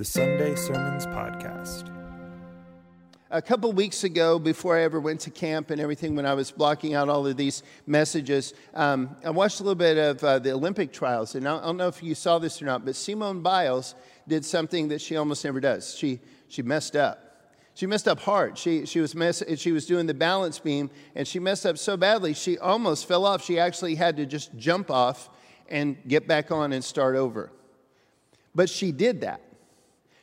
the Sunday Sermons Podcast. A couple weeks ago, before I ever went to camp and everything, when I was blocking out all of these messages, um, I watched a little bit of uh, the Olympic trials. And I don't know if you saw this or not, but Simone Biles did something that she almost never does. She, she messed up. She messed up hard. She, she, was mess, she was doing the balance beam, and she messed up so badly, she almost fell off. She actually had to just jump off and get back on and start over. But she did that.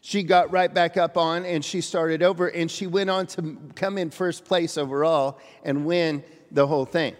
She got right back up on and she started over, and she went on to come in first place overall and win the whole thing.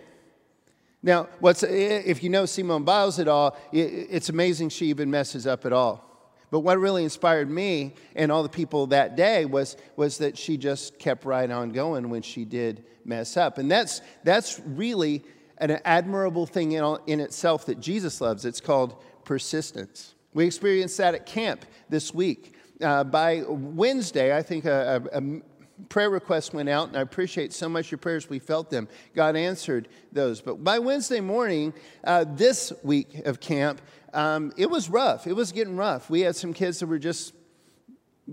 Now, what's, if you know Simone Biles at all, it's amazing she even messes up at all. But what really inspired me and all the people that day was, was that she just kept right on going when she did mess up. And that's, that's really an admirable thing in, in itself that Jesus loves. It's called persistence. We experienced that at camp this week. Uh, by Wednesday, I think a, a, a prayer request went out, and I appreciate so much your prayers. We felt them. God answered those. But by Wednesday morning, uh, this week of camp, um, it was rough. It was getting rough. We had some kids that were just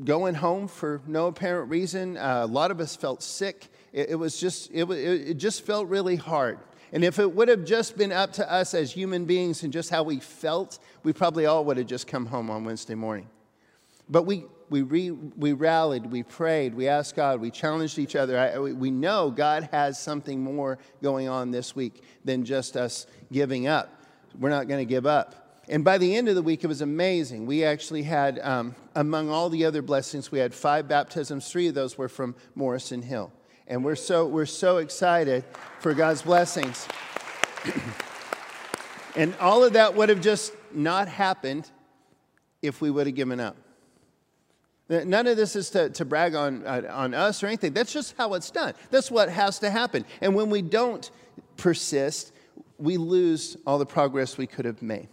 going home for no apparent reason. Uh, a lot of us felt sick. It, it was just, it, it just felt really hard. And if it would have just been up to us as human beings and just how we felt, we probably all would have just come home on Wednesday morning. But we, we, re, we rallied, we prayed, we asked God, we challenged each other. I, we know God has something more going on this week than just us giving up. We're not going to give up. And by the end of the week, it was amazing. We actually had, um, among all the other blessings, we had five baptisms. Three of those were from Morrison Hill. And we're so, we're so excited for God's blessings. and all of that would have just not happened if we would have given up. None of this is to, to brag on, uh, on us or anything. That's just how it's done. That's what has to happen. And when we don't persist, we lose all the progress we could have made.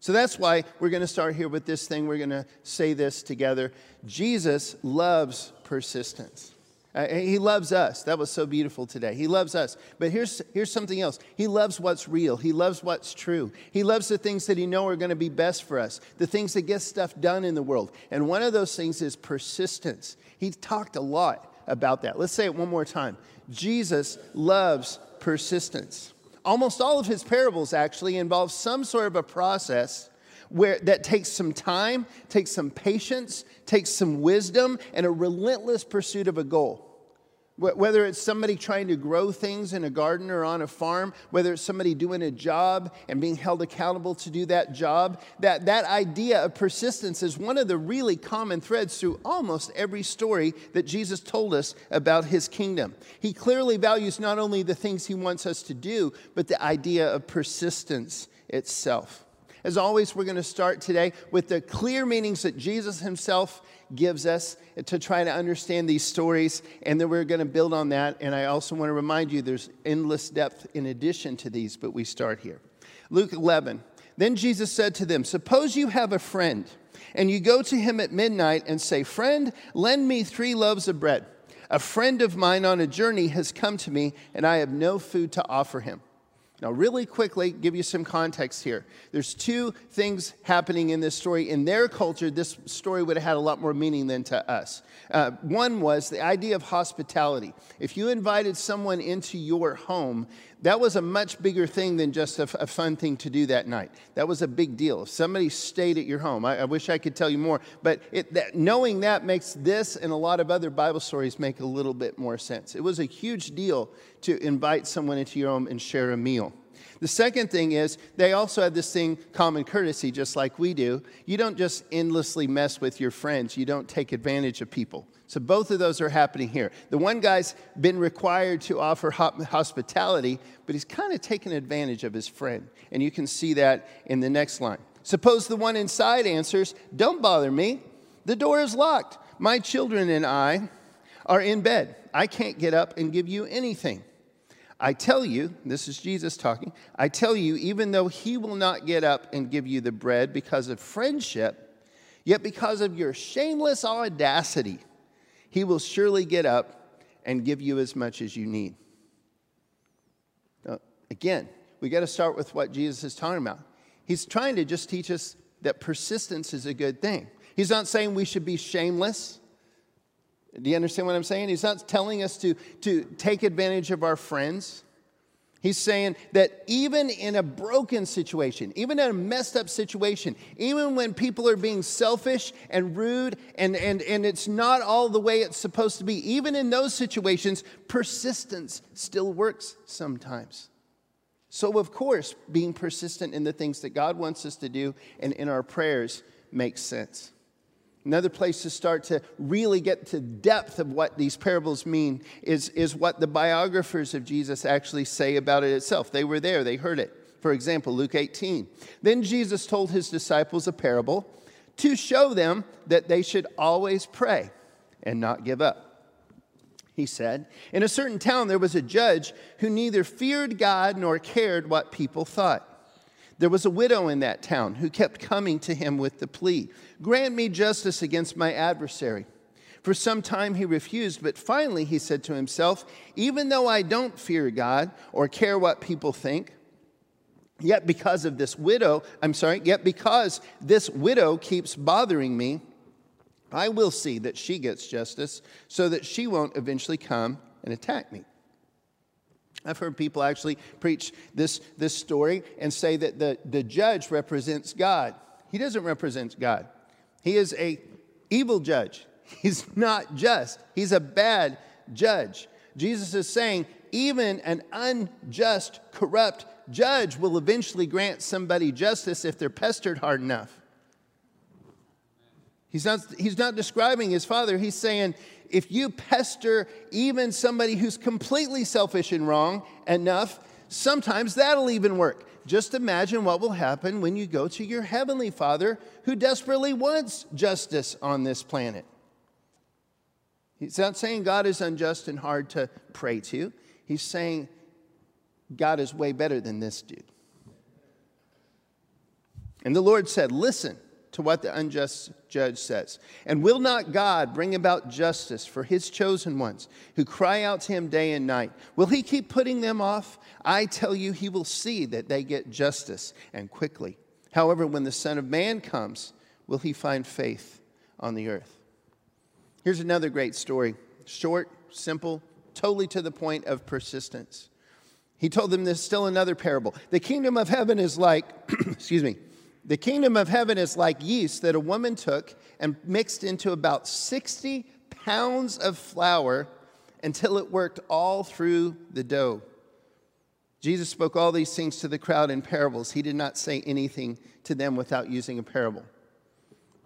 So that's why we're going to start here with this thing. We're going to say this together. Jesus loves persistence. Uh, he loves us. That was so beautiful today. He loves us. But here's, here's something else. He loves what's real. He loves what's true. He loves the things that he know are going to be best for us, the things that get stuff done in the world. And one of those things is persistence. He talked a lot about that. Let's say it one more time. Jesus loves persistence. Almost all of his parables actually involve some sort of a process where that takes some time, takes some patience, takes some wisdom, and a relentless pursuit of a goal. Whether it's somebody trying to grow things in a garden or on a farm, whether it's somebody doing a job and being held accountable to do that job, that, that idea of persistence is one of the really common threads through almost every story that Jesus told us about his kingdom. He clearly values not only the things he wants us to do, but the idea of persistence itself. As always, we're going to start today with the clear meanings that Jesus himself gives us to try to understand these stories, and then we're going to build on that. And I also want to remind you there's endless depth in addition to these, but we start here. Luke 11. Then Jesus said to them, Suppose you have a friend, and you go to him at midnight and say, Friend, lend me three loaves of bread. A friend of mine on a journey has come to me, and I have no food to offer him. Now, really quickly, give you some context here. There's two things happening in this story. In their culture, this story would have had a lot more meaning than to us. Uh, one was the idea of hospitality. If you invited someone into your home, that was a much bigger thing than just a, a fun thing to do that night. That was a big deal. If somebody stayed at your home, I, I wish I could tell you more, but it, that, knowing that makes this and a lot of other Bible stories make a little bit more sense. It was a huge deal to invite someone into your home and share a meal. The second thing is they also have this thing, common courtesy, just like we do. You don't just endlessly mess with your friends, you don't take advantage of people. So both of those are happening here. The one guy's been required to offer hospitality, but he's kind of taken advantage of his friend. And you can see that in the next line. Suppose the one inside answers, Don't bother me. The door is locked. My children and I are in bed. I can't get up and give you anything. I tell you, this is Jesus talking, I tell you, even though he will not get up and give you the bread because of friendship, yet because of your shameless audacity, he will surely get up and give you as much as you need. Now, again, we got to start with what Jesus is talking about. He's trying to just teach us that persistence is a good thing. He's not saying we should be shameless. Do you understand what I'm saying? He's not telling us to, to take advantage of our friends. He's saying that even in a broken situation, even in a messed up situation, even when people are being selfish and rude and, and, and it's not all the way it's supposed to be, even in those situations, persistence still works sometimes. So, of course, being persistent in the things that God wants us to do and in our prayers makes sense. Another place to start to really get to depth of what these parables mean is, is what the biographers of Jesus actually say about it itself. They were there, they heard it. For example, Luke 18. Then Jesus told his disciples a parable to show them that they should always pray and not give up. He said, In a certain town there was a judge who neither feared God nor cared what people thought. There was a widow in that town who kept coming to him with the plea Grant me justice against my adversary. For some time he refused, but finally he said to himself, Even though I don't fear God or care what people think, yet because of this widow, I'm sorry, yet because this widow keeps bothering me, I will see that she gets justice so that she won't eventually come and attack me. I've heard people actually preach this, this story and say that the, the judge represents God. He doesn't represent God. He is a evil judge. He's not just. He's a bad judge. Jesus is saying even an unjust, corrupt judge will eventually grant somebody justice if they're pestered hard enough. He's not, he's not describing his father. He's saying if you pester even somebody who's completely selfish and wrong enough, sometimes that'll even work. Just imagine what will happen when you go to your heavenly Father who desperately wants justice on this planet. He's not saying God is unjust and hard to pray to. He's saying God is way better than this dude. And the Lord said, Listen, to what the unjust judge says. And will not God bring about justice for his chosen ones who cry out to him day and night? Will he keep putting them off? I tell you, he will see that they get justice and quickly. However, when the Son of Man comes, will he find faith on the earth? Here's another great story short, simple, totally to the point of persistence. He told them this still another parable. The kingdom of heaven is like, excuse me, the kingdom of heaven is like yeast that a woman took and mixed into about 60 pounds of flour until it worked all through the dough. Jesus spoke all these things to the crowd in parables. He did not say anything to them without using a parable.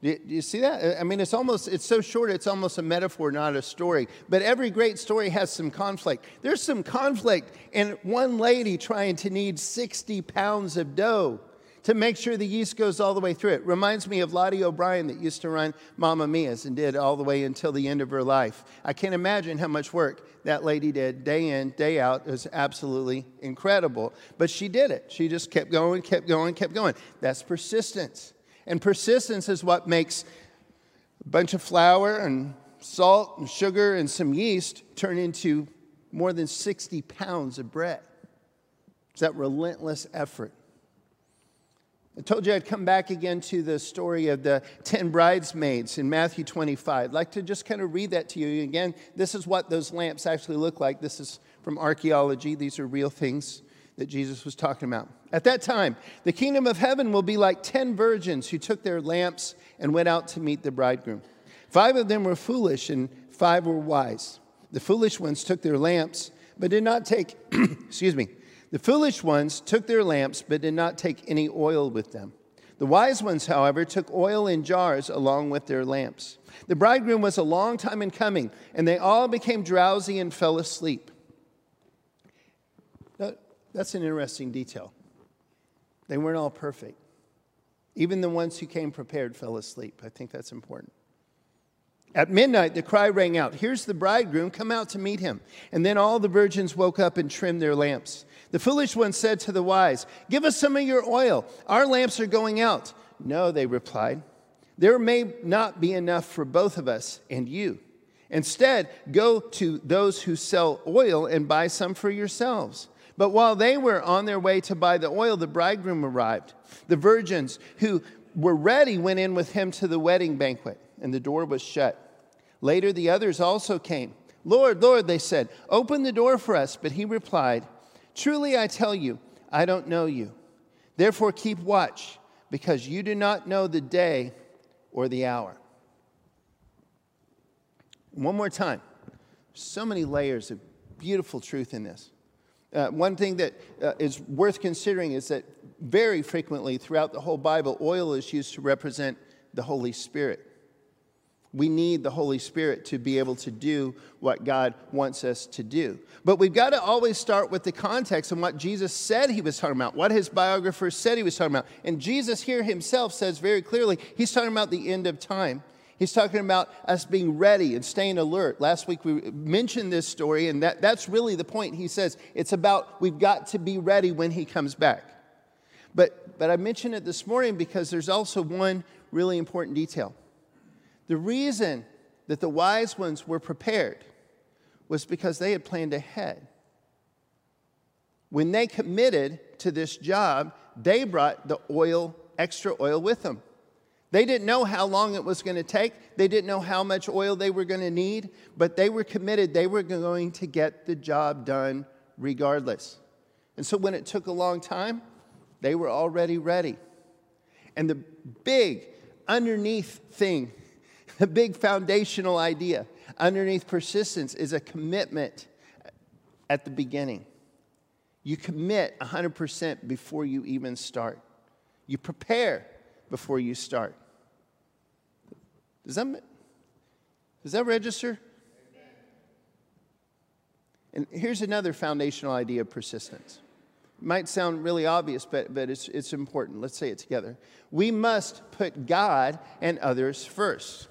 Do you, see that? I mean, it's almost, it's so short, it's almost a metaphor, not a story. But every great story has some conflict. There's some conflict in one lady trying to knead 60 pounds of dough to make sure the yeast goes all the way through it. Reminds me of Lottie O'Brien that used to run Mama Mia's and did all the way until the end of her life. I can't imagine how much work that lady did day in, day out. It was absolutely incredible. But she did it. She just kept going, kept going, kept going. That's persistence. And persistence is what makes a bunch of flour and salt and sugar and some yeast turn into more than 60 pounds of bread. It's that relentless effort. I told you I'd come back again to the story of the 10 bridesmaids in Matthew 25. I'd like to just kind of read that to you. Again, this is what those lamps actually look like. This is from archaeology, these are real things that Jesus was talking about. At that time, the kingdom of heaven will be like 10 virgins who took their lamps and went out to meet the bridegroom. Five of them were foolish and five were wise. The foolish ones took their lamps, but did not take, excuse me, the foolish ones took their lamps, but did not take any oil with them. The wise ones, however, took oil in jars along with their lamps. The bridegroom was a long time in coming, and they all became drowsy and fell asleep. that's an interesting detail. They weren't all perfect. Even the ones who came prepared fell asleep. I think that's important. At midnight, the cry rang out, Here's the bridegroom, come out to meet him. And then all the virgins woke up and trimmed their lamps. The foolish one said to the wise, Give us some of your oil. Our lamps are going out. No, they replied. There may not be enough for both of us and you. Instead, go to those who sell oil and buy some for yourselves. But while they were on their way to buy the oil, the bridegroom arrived. The virgins who were ready went in with him to the wedding banquet, and the door was shut. Later, the others also came. Lord, Lord, they said, open the door for us. But he replied, Truly I tell you, I don't know you. Therefore, keep watch, because you do not know the day or the hour. One more time. So many layers of beautiful truth in this. Uh, one thing that uh, is worth considering is that very frequently throughout the whole Bible, oil is used to represent the Holy Spirit. We need the Holy Spirit to be able to do what God wants us to do. But we've got to always start with the context and what Jesus said he was talking about, what his biographers said he was talking about. And Jesus here himself says very clearly he's talking about the end of time. He's talking about us being ready and staying alert. Last week we mentioned this story, and that, that's really the point. He says it's about we've got to be ready when he comes back. But, but I mentioned it this morning because there's also one really important detail. The reason that the wise ones were prepared was because they had planned ahead. When they committed to this job, they brought the oil, extra oil with them. They didn't know how long it was going to take. They didn't know how much oil they were going to need, but they were committed. They were going to get the job done regardless. And so when it took a long time, they were already ready. And the big underneath thing, the big foundational idea underneath persistence is a commitment at the beginning. You commit 100% before you even start. You prepare before you start. Does that, does that register? And here's another foundational idea of persistence. It might sound really obvious, but, but it's, it's important. Let's say it together. We must put God and others first.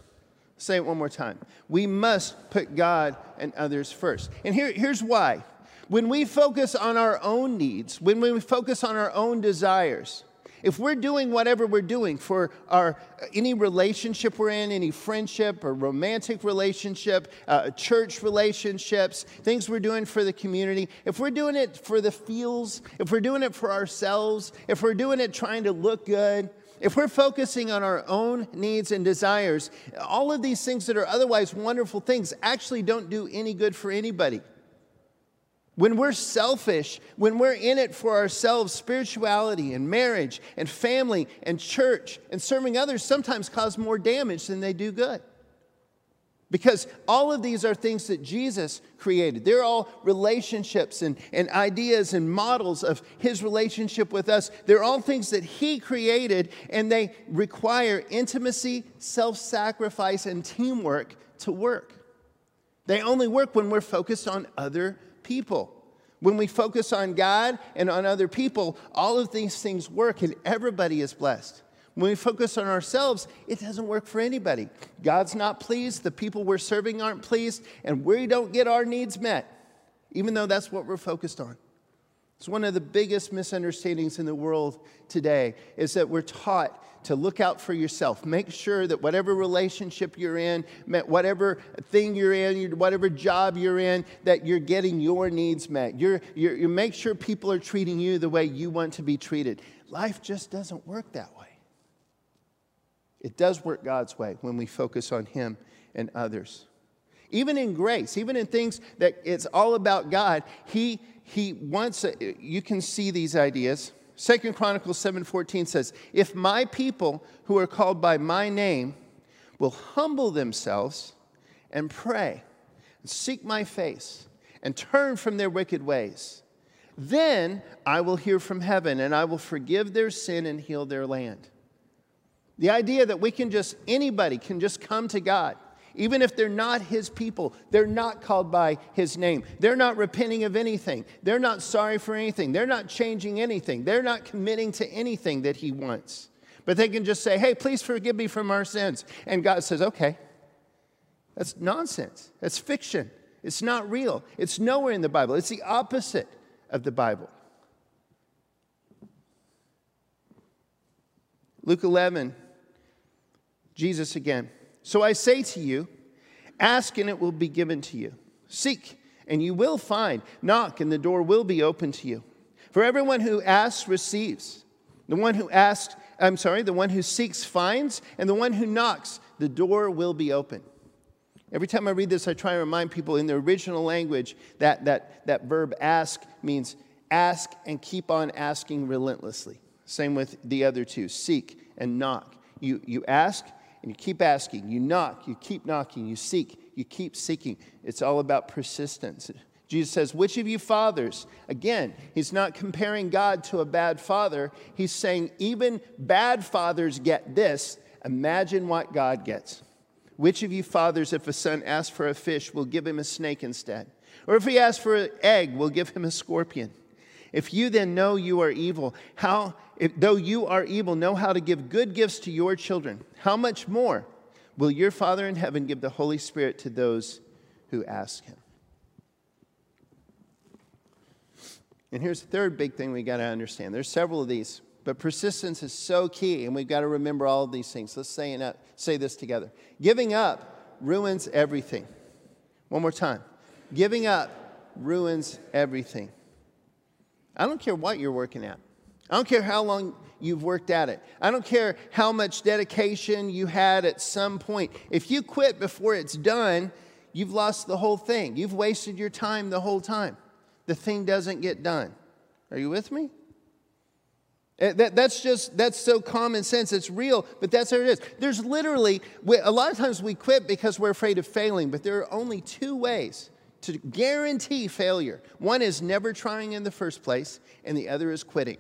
Say it one more time. We must put God and others first. And here, here's why. When we focus on our own needs, when we focus on our own desires, if we're doing whatever we're doing for our any relationship we're in, any friendship or romantic relationship, uh, church relationships, things we're doing for the community, if we're doing it for the feels, if we're doing it for ourselves, if we're doing it trying to look good, if we're focusing on our own needs and desires, all of these things that are otherwise wonderful things actually don't do any good for anybody. When we're selfish, when we're in it for ourselves, spirituality and marriage and family and church and serving others sometimes cause more damage than they do good. Because all of these are things that Jesus created. They're all relationships and, and ideas and models of his relationship with us. They're all things that he created, and they require intimacy, self sacrifice, and teamwork to work. They only work when we're focused on other people. When we focus on God and on other people, all of these things work and everybody is blessed. When we focus on ourselves, it doesn't work for anybody. God's not pleased, the people we're serving aren't pleased, and we don't get our needs met, even though that's what we're focused on. It's one of the biggest misunderstandings in the world today is that we're taught to look out for yourself. Make sure that whatever relationship you're in, whatever thing you're in, whatever job you're in, that you're getting your needs met. You're, you're, you make sure people are treating you the way you want to be treated. Life just doesn't work that way. It does work God's way when we focus on Him and others. Even in grace, even in things that it's all about God, He he wants uh, you can see these ideas second chronicles 7.14 says if my people who are called by my name will humble themselves and pray and seek my face and turn from their wicked ways then i will hear from heaven and i will forgive their sin and heal their land the idea that we can just anybody can just come to god even if they're not his people, they're not called by his name. They're not repenting of anything. They're not sorry for anything. They're not changing anything. They're not committing to anything that he wants. But they can just say, hey, please forgive me from our sins. And God says, okay. That's nonsense. That's fiction. It's not real. It's nowhere in the Bible. It's the opposite of the Bible. Luke 11, Jesus again. So I say to you, ask and it will be given to you. Seek and you will find. Knock and the door will be open to you. For everyone who asks receives. The one who asks I'm sorry, the one who seeks finds, and the one who knocks, the door will be open. Every time I read this, I try and remind people in the original language that that, that verb ask means ask and keep on asking relentlessly. Same with the other two seek and knock. You, you ask and you keep asking. You knock, you keep knocking. You seek, you keep seeking. It's all about persistence. Jesus says, Which of you fathers? Again, he's not comparing God to a bad father. He's saying, even bad fathers get this. Imagine what God gets. Which of you fathers, if a son asks for a fish, will give him a snake instead? Or if he asks for an egg, will give him a scorpion? If you then know you are evil, how, if, though you are evil, know how to give good gifts to your children, how much more will your Father in heaven give the Holy Spirit to those who ask him? And here's the third big thing we got to understand. There's several of these, but persistence is so key, and we've got to remember all of these things. Let's say, it, say this together. Giving up ruins everything. One more time. Giving up ruins everything. I don't care what you're working at. I don't care how long you've worked at it. I don't care how much dedication you had at some point. If you quit before it's done, you've lost the whole thing. You've wasted your time the whole time the thing doesn't get done. Are you with me? Eh, that, that's just, that's so common sense. It's real, but that's how it is. There's literally, a lot of times we quit because we're afraid of failing, but there are only two ways to guarantee failure. One is never trying in the first place, and the other is quitting.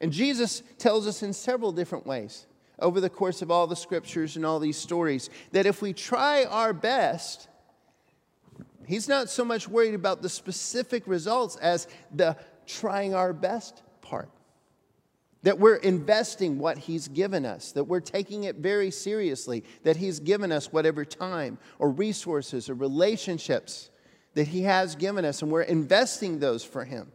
And Jesus tells us in several different ways over the course of all the scriptures and all these stories that if we try our best, He's not so much worried about the specific results as the trying our best part. That we're investing what He's given us, that we're taking it very seriously, that He's given us whatever time or resources or relationships that He has given us, and we're investing those for Him.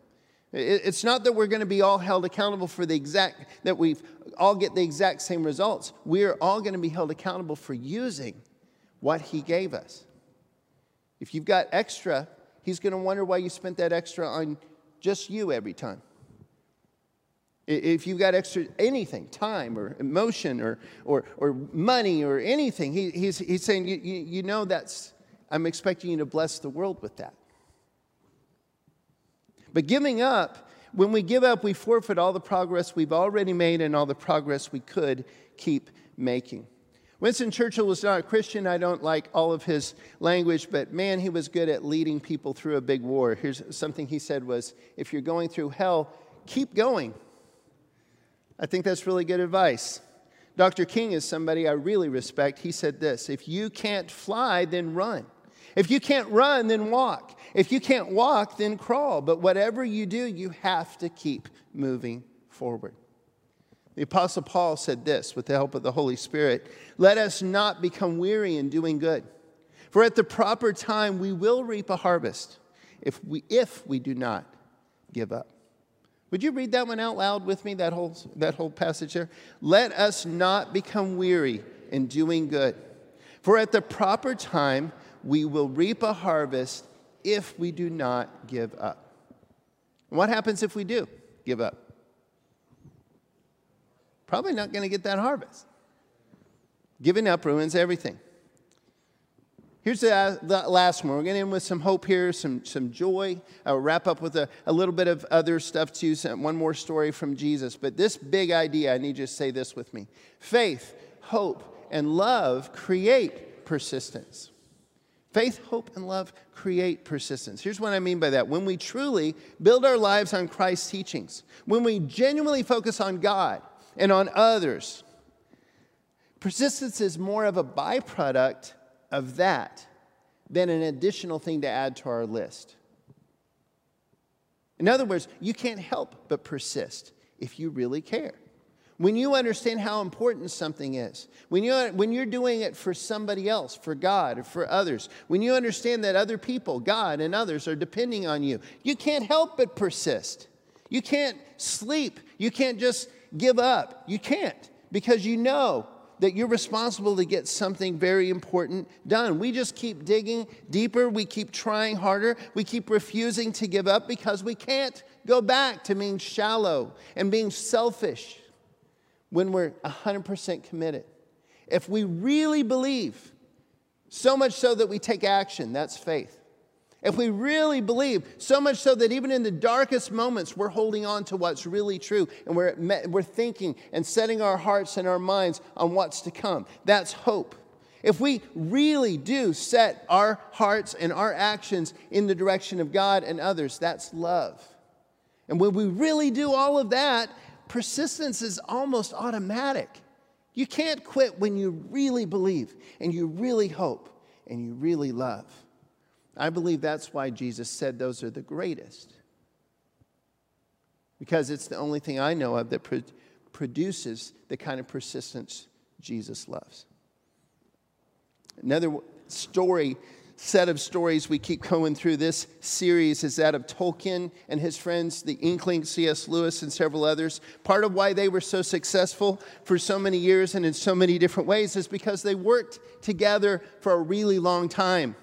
It's not that we're going to be all held accountable for the exact, that we all get the exact same results. We're all going to be held accountable for using what He gave us. If you've got extra, he's going to wonder why you spent that extra on just you every time. If you've got extra anything, time or emotion or, or, or money or anything, he, he's, he's saying, you, you, you know that's, I'm expecting you to bless the world with that. But giving up, when we give up, we forfeit all the progress we've already made and all the progress we could keep making. Winston Churchill was not a Christian. I don't like all of his language, but man, he was good at leading people through a big war. Here's something he said was, if you're going through hell, keep going. I think that's really good advice. Dr. King is somebody I really respect. He said this If you can't fly, then run. If you can't run, then walk. If you can't walk, then crawl. But whatever you do, you have to keep moving forward. The Apostle Paul said this with the help of the Holy Spirit Let us not become weary in doing good, for at the proper time we will reap a harvest if we, if we do not give up. Would you read that one out loud with me, that whole, that whole passage there? Let us not become weary in doing good, for at the proper time we will reap a harvest if we do not give up. And what happens if we do give up? probably not going to get that harvest. Giving up ruins everything. Here's the, uh, the last one. We're going to end with some hope here, some, some joy. I'll wrap up with a, a little bit of other stuff too, one more story from Jesus. But this big idea, I need you to say this with me faith, hope, and love create persistence. Faith, hope, and love create persistence. Here's what I mean by that. When we truly build our lives on Christ's teachings, when we genuinely focus on God, and on others. Persistence is more of a byproduct of that than an additional thing to add to our list. In other words, you can't help but persist if you really care. When you understand how important something is, when, you, when you're doing it for somebody else, for God, or for others, when you understand that other people, God and others, are depending on you, you can't help but persist. You can't sleep. You can't just give up. You can't because you know that you're responsible to get something very important done. We just keep digging deeper, we keep trying harder, we keep refusing to give up because we can't go back to being shallow and being selfish when we're 100% committed. If we really believe, so much so that we take action, that's faith. If we really believe, so much so that even in the darkest moments, we're holding on to what's really true and we're, we're thinking and setting our hearts and our minds on what's to come. That's hope. If we really do set our hearts and our actions in the direction of God and others, that's love. And when we really do all of that, persistence is almost automatic. You can't quit when you really believe and you really hope and you really love. I believe that's why Jesus said those are the greatest. Because it's the only thing I know of that pro- produces the kind of persistence Jesus loves. Another story, set of stories we keep going through this series is that of Tolkien and his friends, the Inkling, C.S. Lewis, and several others. Part of why they were so successful for so many years and in so many different ways is because they worked together for a really long time.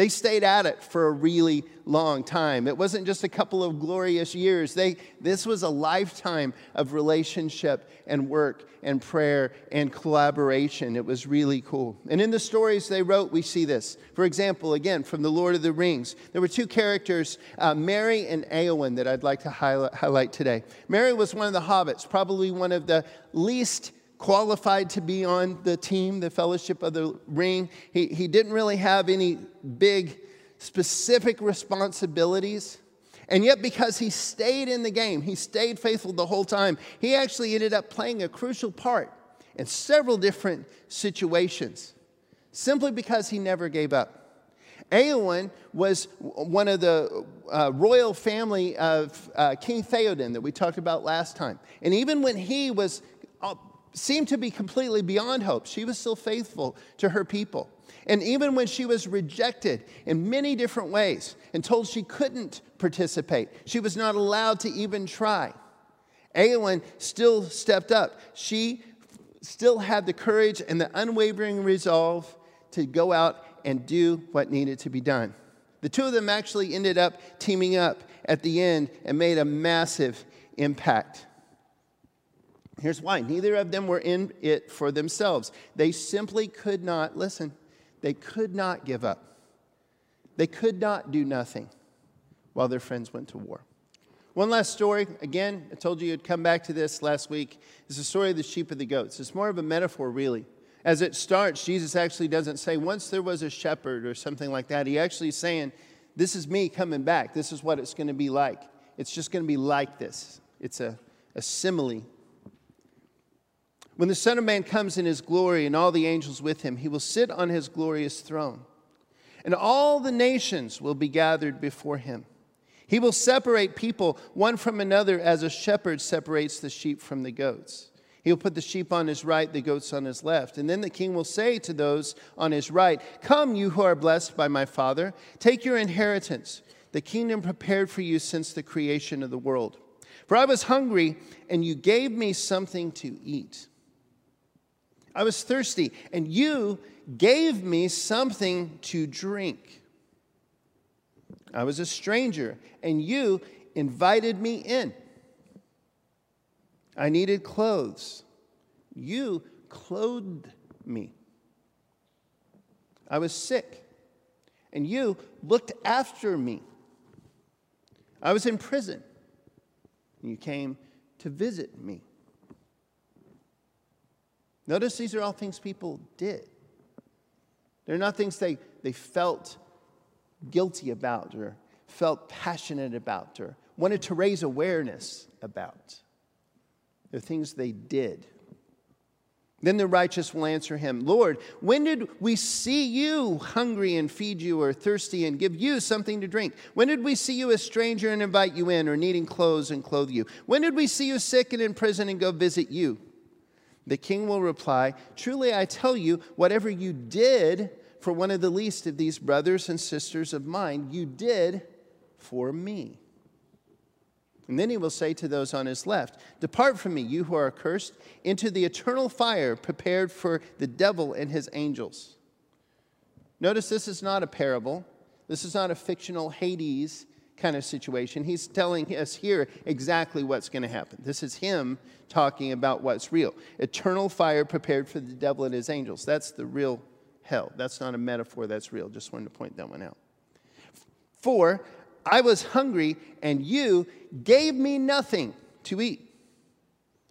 They stayed at it for a really long time. It wasn't just a couple of glorious years. They, this was a lifetime of relationship and work and prayer and collaboration. It was really cool. And in the stories they wrote, we see this. For example, again, from The Lord of the Rings, there were two characters, uh, Merry and Eowyn, that I'd like to highlight, highlight today. Merry was one of the hobbits, probably one of the least qualified to be on the team, the Fellowship of the Ring. He, he didn't really have any big, specific responsibilities. And yet, because he stayed in the game, he stayed faithful the whole time, he actually ended up playing a crucial part in several different situations simply because he never gave up. Eowyn was one of the uh, royal family of uh, King Theoden that we talked about last time. And even when he was seemed to be completely beyond hope, she was still faithful to her people. And even when she was rejected in many different ways and told she couldn't participate, she was not allowed to even try. Eowyn still stepped up. She still had the courage and the unwavering resolve to go out and do what needed to be done. The two of them actually ended up teaming up at the end and made a massive impact. Here's why neither of them were in it for themselves. They simply could not, listen, they could not give up. They could not do nothing while their friends went to war. One last story. Again, I told you you'd come back to this last week. It's the story of the sheep and the goats. It's more of a metaphor, really. As it starts, Jesus actually doesn't say, once there was a shepherd or something like that. He actually is saying, this is me coming back. This is what it's going to be like. It's just going to be like this. It's a, a simile when the Son of Man comes in his glory and all the angels with him, he will sit on his glorious throne. And all the nations will be gathered before him. He will separate people one from another as a shepherd separates the sheep from the goats. He will put the sheep on his right, the goats on his left. And then the king will say to those on his right, Come, you who are blessed by my Father, take your inheritance, the kingdom prepared for you since the creation of the world. For I was hungry, and you gave me something to eat. I was thirsty, and you gave me something to drink. I was a stranger, and you invited me in. I needed clothes. You clothed me. I was sick, and you looked after me. I was in prison, and you came to visit me. Notice these are all things people did. They're not things they, they felt guilty about or felt passionate about or wanted to raise awareness about. They're things they did. Then the righteous will answer him, Lord, when did we see you hungry and feed you, or thirsty and give you something to drink? When did we see you a stranger and invite you in, or needing clothes and clothe you? When did we see you sick and in prison and go visit you? The king will reply, Truly I tell you, whatever you did for one of the least of these brothers and sisters of mine, you did for me. And then he will say to those on his left, Depart from me, you who are accursed, into the eternal fire prepared for the devil and his angels. Notice this is not a parable. This is not a fictional Hades kind of situation. He's telling us here exactly what's going to happen. This is him talking about what's real. Eternal fire prepared for the devil and his angels. That's the real hell. That's not a metaphor, that's real. Just wanted to point that one out. For, I was hungry, and you gave me nothing to eat.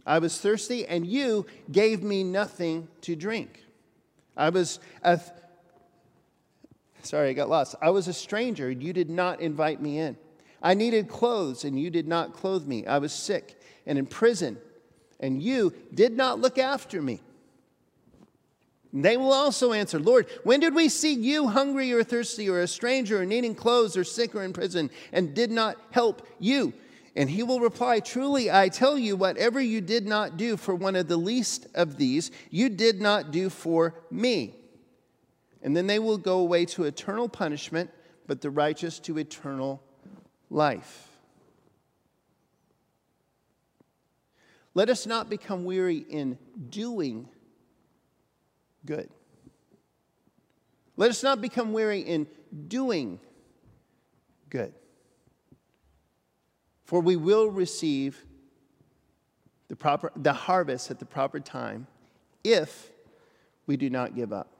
I was thirsty, and you gave me nothing to drink. I was a sorry, I got lost. I was a stranger, and you did not invite me in. I needed clothes, and you did not clothe me. I was sick and in prison, and you did not look after me. They will also answer, Lord, when did we see you hungry or thirsty or a stranger or needing clothes or sick or in prison and did not help you? And he will reply, Truly, I tell you, whatever you did not do for one of the least of these, you did not do for me. And then they will go away to eternal punishment, but the righteous to eternal life. Let us not become weary in doing good. Let us not become weary in doing good. For we will receive the, proper, the harvest at the proper time if we do not give up.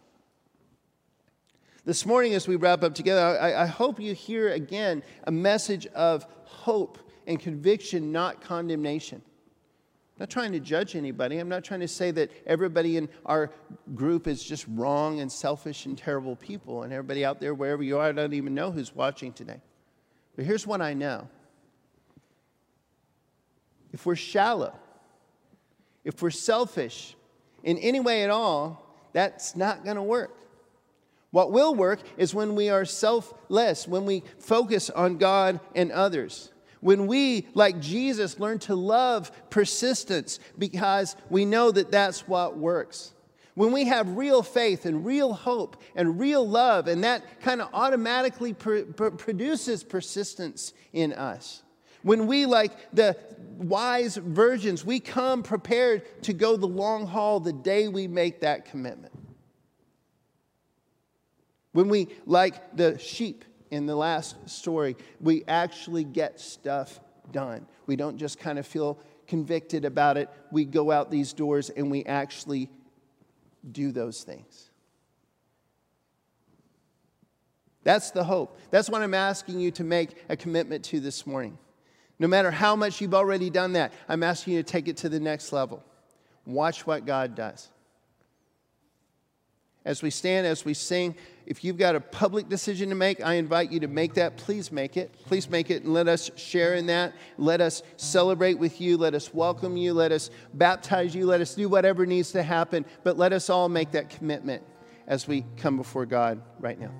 This morning, as we wrap up together, I, I hope you hear again a message of hope and conviction, not condemnation. I'm not trying to judge anybody. I'm not trying to say that everybody in our group is just wrong and selfish and terrible people, and everybody out there, wherever you are, I don't even know who's watching today. But here's what I know if we're shallow, if we're selfish in any way at all, that's not going to work. What will work is when we are selfless, when we focus on God and others. When we, like Jesus, learn to love persistence because we know that that's what works. When we have real faith and real hope and real love, and that kind of automatically pr- pr- produces persistence in us. When we, like the wise virgins, we come prepared to go the long haul the day we make that commitment. When we, like the sheep, in the last story, we actually get stuff done. We don't just kind of feel convicted about it. We go out these doors and we actually do those things. That's the hope. That's what I'm asking you to make a commitment to this morning. No matter how much you've already done that, I'm asking you to take it to the next level. Watch what God does. As we stand, as we sing, if you've got a public decision to make, I invite you to make that. Please make it. Please make it and let us share in that. Let us celebrate with you. Let us welcome you. Let us baptize you. Let us do whatever needs to happen. But let us all make that commitment as we come before God right now.